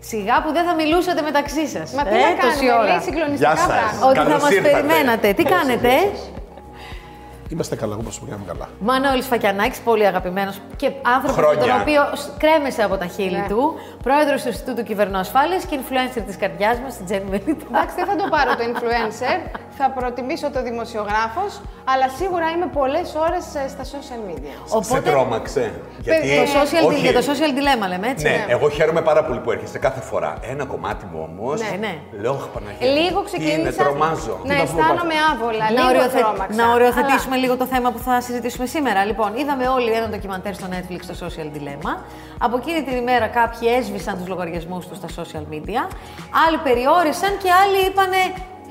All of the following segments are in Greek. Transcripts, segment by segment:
Σιγά που δεν θα μιλούσατε μεταξύ σας. Μα τι να κάνουμε, λέει συγκλονιστικά Γεια σας. πράγματα. Ότι θα Καλώς μας ήρθατε. περιμένατε. Τι κάνετε, Είμαστε καλά, όπω πήγαμε καλά. Μανώλης Φακιανάκης, πολύ αγαπημένος και άνθρωπος με Χρόνια. τον οποίο σ- κρέμεσε από τα χείλη Ναι. του, πρόεδρος του Ινστιτούτου Κυβερνοασφάλειας και influencer της καρδιάς μας, την Τζέννη Μελίτα. Εντάξει, δεν θα το πάρω το influencer, θα προτιμήσω το δημοσιογράφος, αλλά σίγουρα είμαι πολλές ώρες ε, στα social media. Σε τρόμαξε. Γιατί... το social, όχι. για το social dilemma λέμε, έτσι. Ναι, εγώ χαίρομαι πάρα πολύ που έρχεσαι κάθε φορά. Ένα κομμάτι μου όμως. Ναι, ναι. Λέω, «Αχ, Παναγία. Λίγο τι Είναι, ξεκίνησα τρομάζω. να αισθάνομαι άβολα, Να, λίγο οριοθε- τρόμαξα. να οριοθετήσουμε Αλλά- λίγο το θέμα που θα συζητήσουμε σήμερα. Λοιπόν, είδαμε όλοι ένα ντοκιμαντέρ στο Netflix, το Social Dilemma. Από εκείνη την ημέρα κάποιοι έσβησαν τους λογαριασμούς τους στα social media, άλλοι περιόρισαν και άλλοι είπανε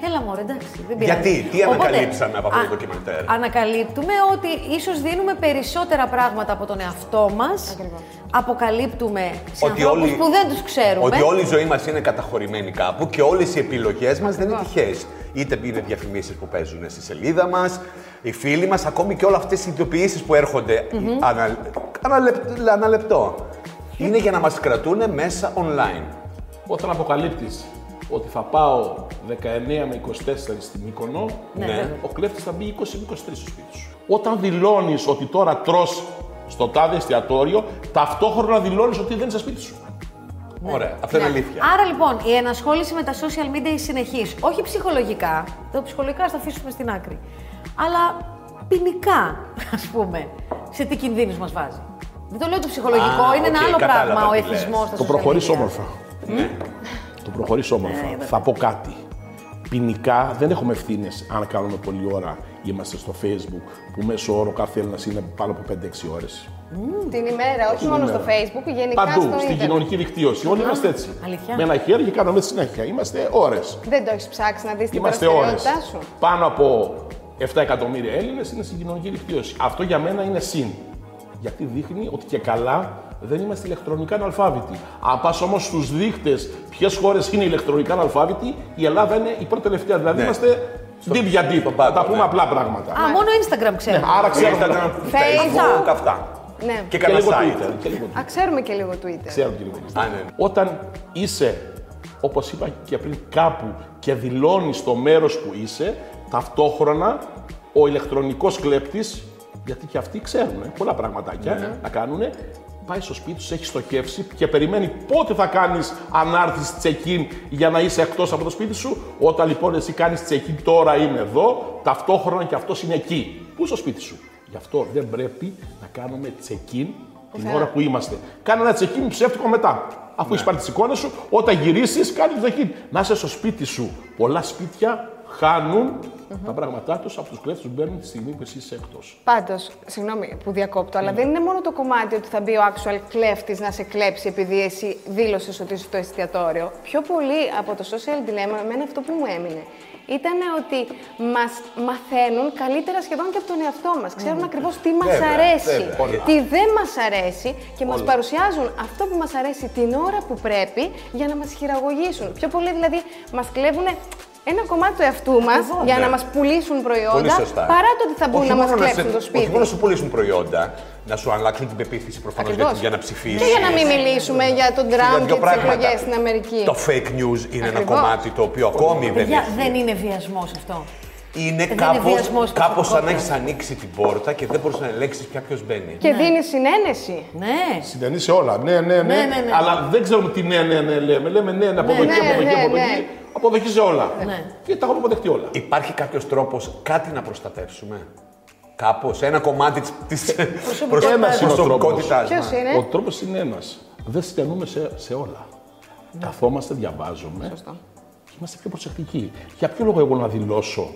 Έλα μωρέ, εντάξει, δεν πειράζει. Γιατί, τι ανακαλύψαμε από αυτό το α- ντοκιμαντέρ; Ανακαλύπτουμε ότι ίσως δίνουμε περισσότερα πράγματα από τον εαυτό μας. Ακριβώς. Αποκαλύπτουμε σε ανθρώπους που δεν τους ξέρουμε. Ότι όλη η ζωή μας είναι καταχωρημένη κάπου και όλες οι επιλογές μας δεν είναι τυχαίες. Είτε είναι διαφημίσεις που παίζουν στη σελίδα μας, οι φίλοι μας, ακόμη και όλε αυτές οι ειδοποιήσεις που έρχονται ανα, αναλεπ- αναλεπτό. Είναι για να μας κρατούν μέσα online. Όταν αποκαλύπτεις ότι θα πάω 19 με 24 στην Μύκονο, Ναι, Ναι. βέβαια. ο κλέφτης θα μπει 20 με 23 στο σπίτι σου. Όταν δηλώνεις ότι τώρα τρως στο τάδε εστιατόριο, ταυτόχρονα δηλώνεις ότι δεν είσαι σπίτι σου. Ωραία, αυτό είναι αλήθεια. Άρα λοιπόν η ενασχόληση με τα social media είναι συνεχής. Όχι ψυχολογικά. Το ψυχολογικά ας τα αφήσουμε στην άκρη. Αλλά ποινικά, ας πούμε, σε τι κινδύνους μας βάζει. Δεν το λέω το ψυχολογικό, Α, είναι ένα οκ, άλλο κατάλαβα πράγμα ο τι λες. εθισμός στα Το social προχωρείς media. όμορφα. Το προχωρείς όμορφα. βέβαια. θα πω κάτι. Ποινικά δεν έχουμε ευθύνες αν κάνουμε πολλή ώρα είμαστε στο Facebook που μέσω όρο κάθε Έλληνας είναι πάνω από 5-6 ώρες. Την ημέρα, όχι μόνο στο facebook, γενικά Παντού, στο στην ίντερνετ. κοινωνική δικτύωση. Όλοι είμαστε έτσι. αλήθεια. Με ένα χέρι και κάνουμε έτσι συνέχεια. Είμαστε ώρες. Δεν το έχεις ψάξει να δεις την Είμαστε ώρες. δραστηριότητά σου. Πάνω από 7 εκατομμύρια Έλληνες είναι στην κοινωνική δικτύωση. Αυτό για μένα είναι συν. Γιατί δείχνει ότι και καλά δεν είμαστε ηλεκτρονικά αναλφάβητοι. Αν πας όμως στους δείκτες ποιες χώρες είναι ηλεκτρονικά αναλφάβητοι, η Ελλάδα είναι η πρώτη τελευταία. Δηλαδή Ναι. είμαστε deep για deep. στον Θα πάτο, τα πούμε ναι. απλά πράγματα. Α, μόνο Instagram ξέρουμε. Άρα ξέρουμε. Instagram, Facebook. Facebook, αυτά. Ναι. Και Και κανένα λίγο site. Twitter. και λίγο Twitter. Α, ξέρουμε και λίγο Twitter. Ξέρω και λίγο Twitter. Α, ναι. Όταν είσαι, όπως είπα και πριν, κάπου και δηλώνεις το μέρος που είσαι, ταυτόχρονα ο ηλεκτρονικός κλέπτης, γιατί και αυτοί ξέρουν ε, πολλά πραγματάκια να κάνουν, πάει στο σπίτι σου, έχει στοχεύσει και περιμένει πότε θα κάνεις ανάρτηση check-in για να είσαι εκτός από το σπίτι σου. Όταν λοιπόν εσύ κάνεις check-in, τώρα είμαι εδώ, ταυτόχρονα και αυτός είναι εκεί. Πού στο σπίτι σου; Γι' αυτό δεν πρέπει να κάνουμε check-in την ώρα που είμαστε. Κάνε ένα check-in ψεύτικο μετά. Αφού έχεις πάρει τις εικόνες σου, όταν γυρίσεις, κάνεις το check-in. Να είσαι στο σπίτι σου. Πολλά σπίτια χάνουν τα πράγματά τους από τους κλέφτες που μπαίνουν τη στιγμή που εσύ είσαι εκτός. Πάντως, συγγνώμη που διακόπτω, αλλά δεν είναι μόνο το κομμάτι ότι θα μπει ο actual κλέφτης να σε κλέψει επειδή εσύ δήλωσες ότι είσαι στο εστιατόριο. Πιο πολύ από το social dilemma, εμένα αυτό που μου έμεινε ήταν ότι μας μαθαίνουν καλύτερα σχεδόν και από τον εαυτό μας. Ξέρουν ακριβώς τι μας Βέβαια, αρέσει, βέβαια. τι δεν μας αρέσει και μας παρουσιάζουν αυτό που μας αρέσει την ώρα που πρέπει για να μας χειραγωγήσουν. Πιο πολύ δηλαδή μας κλέβουν ένα κομμάτι του εαυτού μας για ναι. να μας πουλήσουν Πολύ προϊόντα σωστά. παρά το ότι θα μπουν Όχι να μας μόνο κλέψουν σε- το σπίτι. Όχι μόνο να σου πουλήσουν προϊόντα, να σου αλλάξουν την πεποίθηση προφανώς για, Ακριβώς. για να ψηφίσεις. Και για να μην μιλήσουμε για τον Τραμπ και δύο τις πράγματα. εκλογές στην Αμερική. Το fake news είναι ένα Ακριβώς. κομμάτι το οποίο ακόμη δεν Παιδιά, έχει. δεν είναι βιασμός αυτό. Είναι είναι κάπως, βιασμός κάπως σαν να προσωπικότητα. έχεις ανοίξει την πόρτα και δεν μπορείς να ελέγξεις πια ποιος μπαίνει. Και δίνει συνένεση. Ναι. Συνενείς σε όλα. Ναι, ναι, ναι. Ναι, ναι, ναι. Αλλά δεν ξέρουμε τι ναι, ναι, ναι λέμε. Λέμε ναι, ναι, αποδοχή, ναι, αποδοχή, ναι, αποδοχή. ναι. Αποδοχή σε όλα. Ναι. Και τα έχουμε αποδεχτεί όλα. Υπάρχει κάποιος τρόπος κάτι να προστατεύσουμε; Κάπως, ένα κομμάτι της, της Προσωπικότητας. Ένας είναι ο προσωπικότητάς Ποιος μας. είναι; Ο τρόπος είναι ένας. Δεν στενούμε σε, σε όλα. Καθόμαστε, διαβάζουμε Σωστό. και είμαστε πιο προσεκτικοί. Για ποιο λόγο εγώ να δηλώσω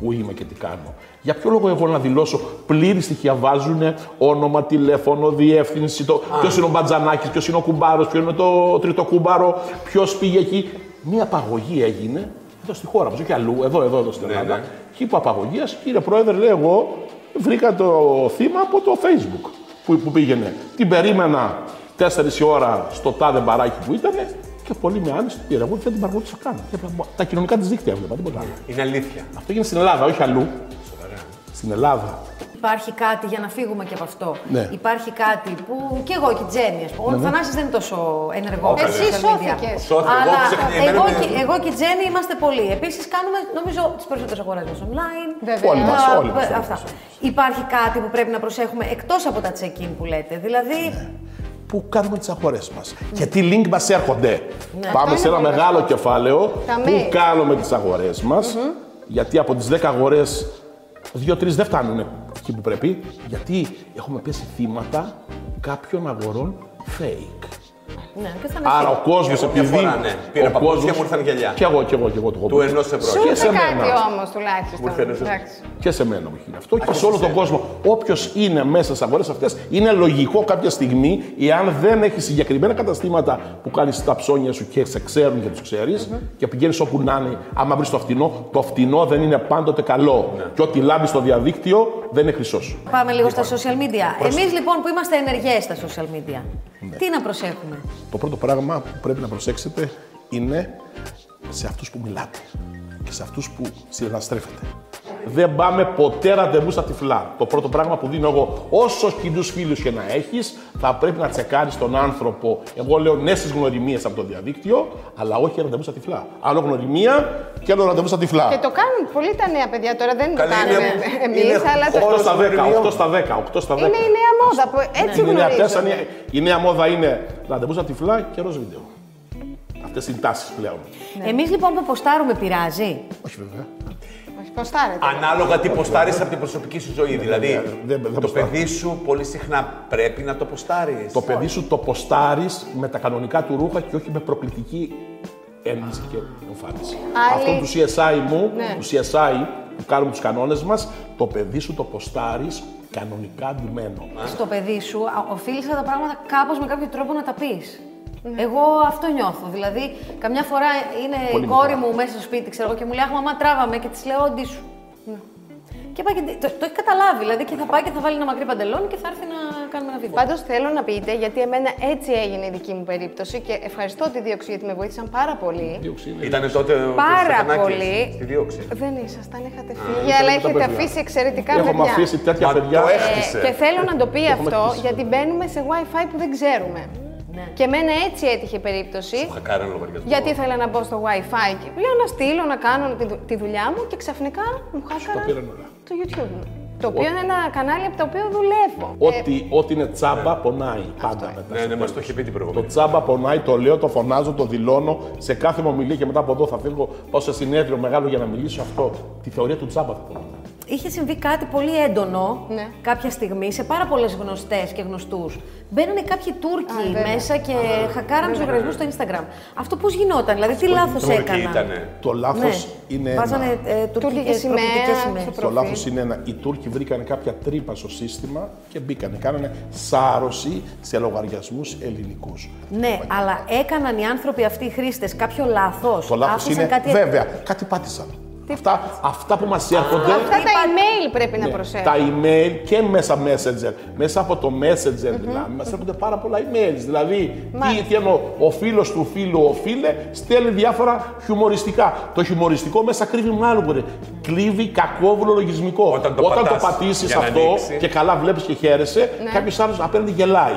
που είμαι και τι κάνω. Για ποιο λόγο εγώ να δηλώσω πλήρη στοιχεία βάζουν όνομα, τηλέφωνο, διεύθυνση, το, ποιος είναι ο Μπατζανάκης, ποιος είναι ο κουμπάρος, ποιο είναι το τρίτο κούμπαρο, ποιος πήγε εκεί. Μία απαγωγή έγινε εδώ στη χώρα μας, όχι αλλού, εδώ, εδώ, εδώ στην Ναι, Ελλάδα. ναι. Και είπα απαγωγίας, κύριε Πρόεδρε, λέω εγώ, βρήκα το θύμα από το Facebook που, που πήγαινε. Την περίμενα 4 η ώρα στο τάδε μπαράκι που ήταν και πολύ με άνοιξη την πήρα. Εγώ δεν την παρακολούθησα καν. Έβλεπα Τα κοινωνικά της δίκτυα έβλεπα, τίποτα άλλο. Είναι αλήθεια. Αυτό γίνεται στην Ελλάδα, όχι αλλού. στην Ελλάδα. Υπάρχει κάτι για να φύγουμε και από αυτό. Ναι. Υπάρχει κάτι που και εγώ και η Τζέννη, ας πούμε. Ο Θανάσης δεν είναι τόσο ενεργός. Όχι, στα εσύ social media. σώθηκες. Σώθηκα. Εγώ Αλλά ξεχνιέμαι εγώ, με- και, εγώ και η Τζέννη είμαστε πολλοί. Επίσης κάνουμε, νομίζω, τις περισσότερες αγορές μας online. Βέβαια. Όλοι μας, Α, όλοι μας, όλοι αυτά. μας, όλοι Υπάρχει κάτι που πρέπει να προσέχουμε εκτός από τα check-in που λέτε. Δηλαδή, Που κάνουμε τις αγορές μας. Και τι link μας έρχονται. Πάμε Αυτό σε είναι ένα πολύ μεγάλο βασικό. κεφάλαιο Τα που mail. κάνουμε τις αγορές μας. Γιατί από τις 10 αγορές, δύο-τρεις δεν φτάνουν εκεί που πρέπει. Γιατί έχουμε πέσει θύματα κάποιων αγορών fake. Ναι, και θα είναι Άρα ο αυτό. κόσμος Εγώ μια επειδή. φορά, ναι. Πήρα ο παπούτσια, κόσμος- μου ήρθαν γυαλιά. Κι εγώ, κι εγώ, κι εγώ. το έχω Του πει. ενός ευρώ. Σου Και είπε σε κάτι μένα. όμως τουλάχιστον. Μου ήρθε ένας- Εντάξει. Και σε μένα μου έχει γίνει αυτό. Και σε όλο τον κόσμο. Όποιος είναι μέσα στις αγορές αυτές, είναι λογικό κάποια στιγμή, εάν δεν έχει συγκεκριμένα καταστήματα που κάνεις τα ψώνια σου και σε ξέρουν και τους ξέρεις, και πηγαίνεις όπου να είναι, άμα βρεις το φτηνό, το φτηνό δεν είναι πάντοτε καλό. Και ό,τι λάμπει στο διαδίκτυο δεν είναι χρυσό. Πάμε λίγο στα social media. Εμείς λοιπόν που είμαστε ενεργές στα social media, τι να προσέχουμε; Το πρώτο πράγμα που πρέπει να προσέξετε είναι σε αυτούς που μιλάτε και σε αυτούς που συναναστρέφετε. Δεν πάμε ποτέ ραντεβού στα τυφλά. Το πρώτο πράγμα που δίνω εγώ, όσο κοινού φίλους και να έχεις, θα πρέπει να τσεκάρεις τον άνθρωπο. Εγώ λέω ναι στις γνωριμίες από το διαδίκτυο, αλλά όχι ραντεβού στα τυφλά. Άλλο γνωριμία και άλλο ραντεβού στα τυφλά. Και το κάνουν πολύ τα νέα παιδιά τώρα, δεν το Καλή, κάνουμε είναι- εμείς, είναι αλλά το... 8 στα 10, γνωριμιών. 8 στα 10, 8 στα 10. είναι η νέα μόδα που έτσι Είναι η νέα γνωρίζουμε. τέσσερα, η νέα μόδα είναι ραντεβού στα τυφλά και ροζ βίντεο. Αυτές είναι οι τάσει πλέον. Εμείς λοιπόν που ποστάρουμε πειράζει; Όχι βέβαια. Όχι, ποστάρετε. Ανάλογα τι ποστάρεις από την προσωπική σου ζωή. Δηλαδή, δεν- δεν το ποστάρω. παιδί σου πολύ συχνά πρέπει να το ποστάρεις. Το παιδί σου το ποστάρεις με τα κανονικά του ρούχα και όχι με προκλητική ένδυση και εμφάνιση. Άλλη- Αυτό του CSI μου, Ναι. του CSI που κάνουμε τους κανόνες μας, το παιδί σου το ποστάρεις κανονικά ντυμένο. Στο παιδί σου α, οφείλεις αυτά τα πράγματα κάπως με κάποιο τρόπο να τα πεις. Εγώ αυτό νιώθω. Δηλαδή, καμιά φορά είναι Πολύ η κόρη μικρά. μου μέσα στο σπίτι, ξέρω εγώ, και μου λέει Αχ, μαμά, τράβαμε και της λέω Όντι σου. Και πάει και το, το έχει καταλάβει, δηλαδή, και θα πάει και θα βάλει ένα μακρύ παντελόνι και θα έρθει να κάνουμε ένα βίντεο. Πάντως θέλω να πείτε, γιατί εμένα έτσι έγινε η δική μου περίπτωση και ευχαριστώ τη δίωξη γιατί με βοήθησαν πάρα πολύ. Δίωξη είναι. Ήταν τότε ο Πάρα Στεφανάκης πολύ. Στη δίωξη. Δεν ήσασταν, είχατε φύγει, ήσασταν αλλά με τα έχετε παιδιά. αφήσει εξαιρετικά Έχουμε παιδιά. αφήσει τέτοια Μα παιδιά. το Ε, έχτισε. και θέλω να το πει έχουμε αυτό, χτίσει. γιατί μπαίνουμε σε WiFi που δεν ξέρουμε. Ναι. Και εμένα έτσι έτυχε περίπτωση. Είχα κάνει ένα λογαριασμό. Γιατί ήθελα να μπω στο WiFi και λέω να στείλω, να κάνω τη, δου- τη δουλειά μου και ξαφνικά μου χάκαραν πήραν όλα. το YouTube μου. Το οποίο είναι ένα κανάλι από το οποίο δουλεύω. Ε, Ό,τι, ό,τι είναι τσάμπα πονάει πάντα μετά. Ναι, στο ναι, μας τέλος. το είχε πει την Το προηγούμενη. τσάμπα πονάει, το λέω, το φωνάζω, το δηλώνω σε κάθε μου ομιλία και μετά από εδώ θα φύγω πάω σε συνέδριο μεγάλο για να μιλήσω αυτό. Τη θεωρία του τσάμπα θα πω. Είχε συμβεί κάτι πολύ έντονο Ναι. κάποια στιγμή σε πάρα πολλές γνωστές και γνωστούς. Μπαίνανε κάποιοι Τούρκοι Α, βέβαια. μέσα και χακάραν τους λογαριασμούς στο Instagram. Αυτό πώς γινόταν, δηλαδή τι λάθος Τούρκοι έκαναν; ήτανε. Το λάθος Ναι. είναι. Βάζανε ένα. ε, Τουρκική τουρκικές σημαία προκλητικές στο σημαίες. Το προφίλ. λάθος είναι ένα. Οι Τούρκοι βρήκαν κάποια τρύπα στο σύστημα και μπήκανε. Κάνανε σάρωση σε λογαριασμούς ελληνικούς. Ναι, αλλά έκαναν οι άνθρωποι αυτοί οι χρήστες κάποιο λάθος; Το λάθος είναι. κάτι... Βέβαια, κάτι πάτησαν. Αυτά, αυτά που μας έρχονται. Αυτά τα Είπα- email πρέπει να Ναι, προσέχουμε. τα email και μέσα Messenger. Μέσα από το Messenger δηλαδή, μας έρχονται πάρα πολλά emails. Δηλαδή, τι, Μάλιστα. τι εννοώ, ο φίλος του φίλου, ο φίλε, στέλνει διάφορα χιουμοριστικά. Το χιουμοριστικό μέσα κρύβει μάλλον ρε. Κλείβει κακόβουλο λογισμικό. Όταν το πατάς πατήσεις για να αυτό ανοίξει. και καλά βλέπεις και χαίρεσαι, Ναι. κάποιος άλλος απέναντι γελάει.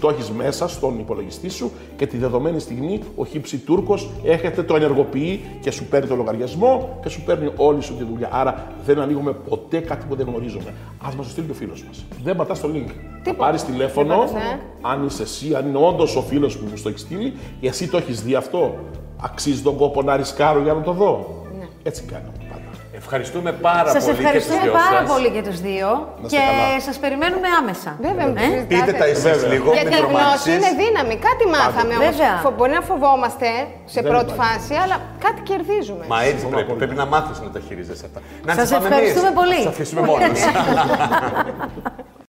Το έχεις μέσα στον υπολογιστή σου και τη δεδομένη στιγμή ο χύψη Τούρκος έρχεται, το ενεργοποιεί και σου παίρνει το λογαριασμό και σου παίρνει όλη σου τη δουλειά. Άρα δεν ανοίγουμε ποτέ κάτι που δεν γνωρίζουμε. Α μας το στείλει και ο φίλος μας. Δεν πατάς το link. Θα πάρεις τηλέφωνο, πατάς, ναι. αν είσαι εσύ, αν είναι όντως ο φίλος που μου το έχεις στείλει, εσύ το έχεις δει αυτό. Αξίζει τον κόπο να ρισκάρω για να το δω. Έτσι κάνω πάντα. Ευχαριστούμε πάρα Σας πολύ και τους ευχαριστούμε δυο πάρα σας. πολύ και τους δύο Να είστε και καλά. σας περιμένουμε άμεσα. Βέβαια, μην το Ε; συζητάτε. Πείτε τα εσείς Βέβαια. λίγο, Γιατί μην η γνώση τρομάξεις. είναι δύναμη. Κάτι μάθαμε όμως. Βέβαια. Μπορεί να φοβόμαστε σε Δεν πρώτη υπάρχει. φάση, αλλά κάτι κερδίζουμε. Μα έτσι πρέπει. Πρέπει να μάθεις να τα χειρίζεσαι αυτά. Να Σας τις πάμε ευχαριστούμε εμείς. πολύ. Θα σας αφήσουμε μόνος.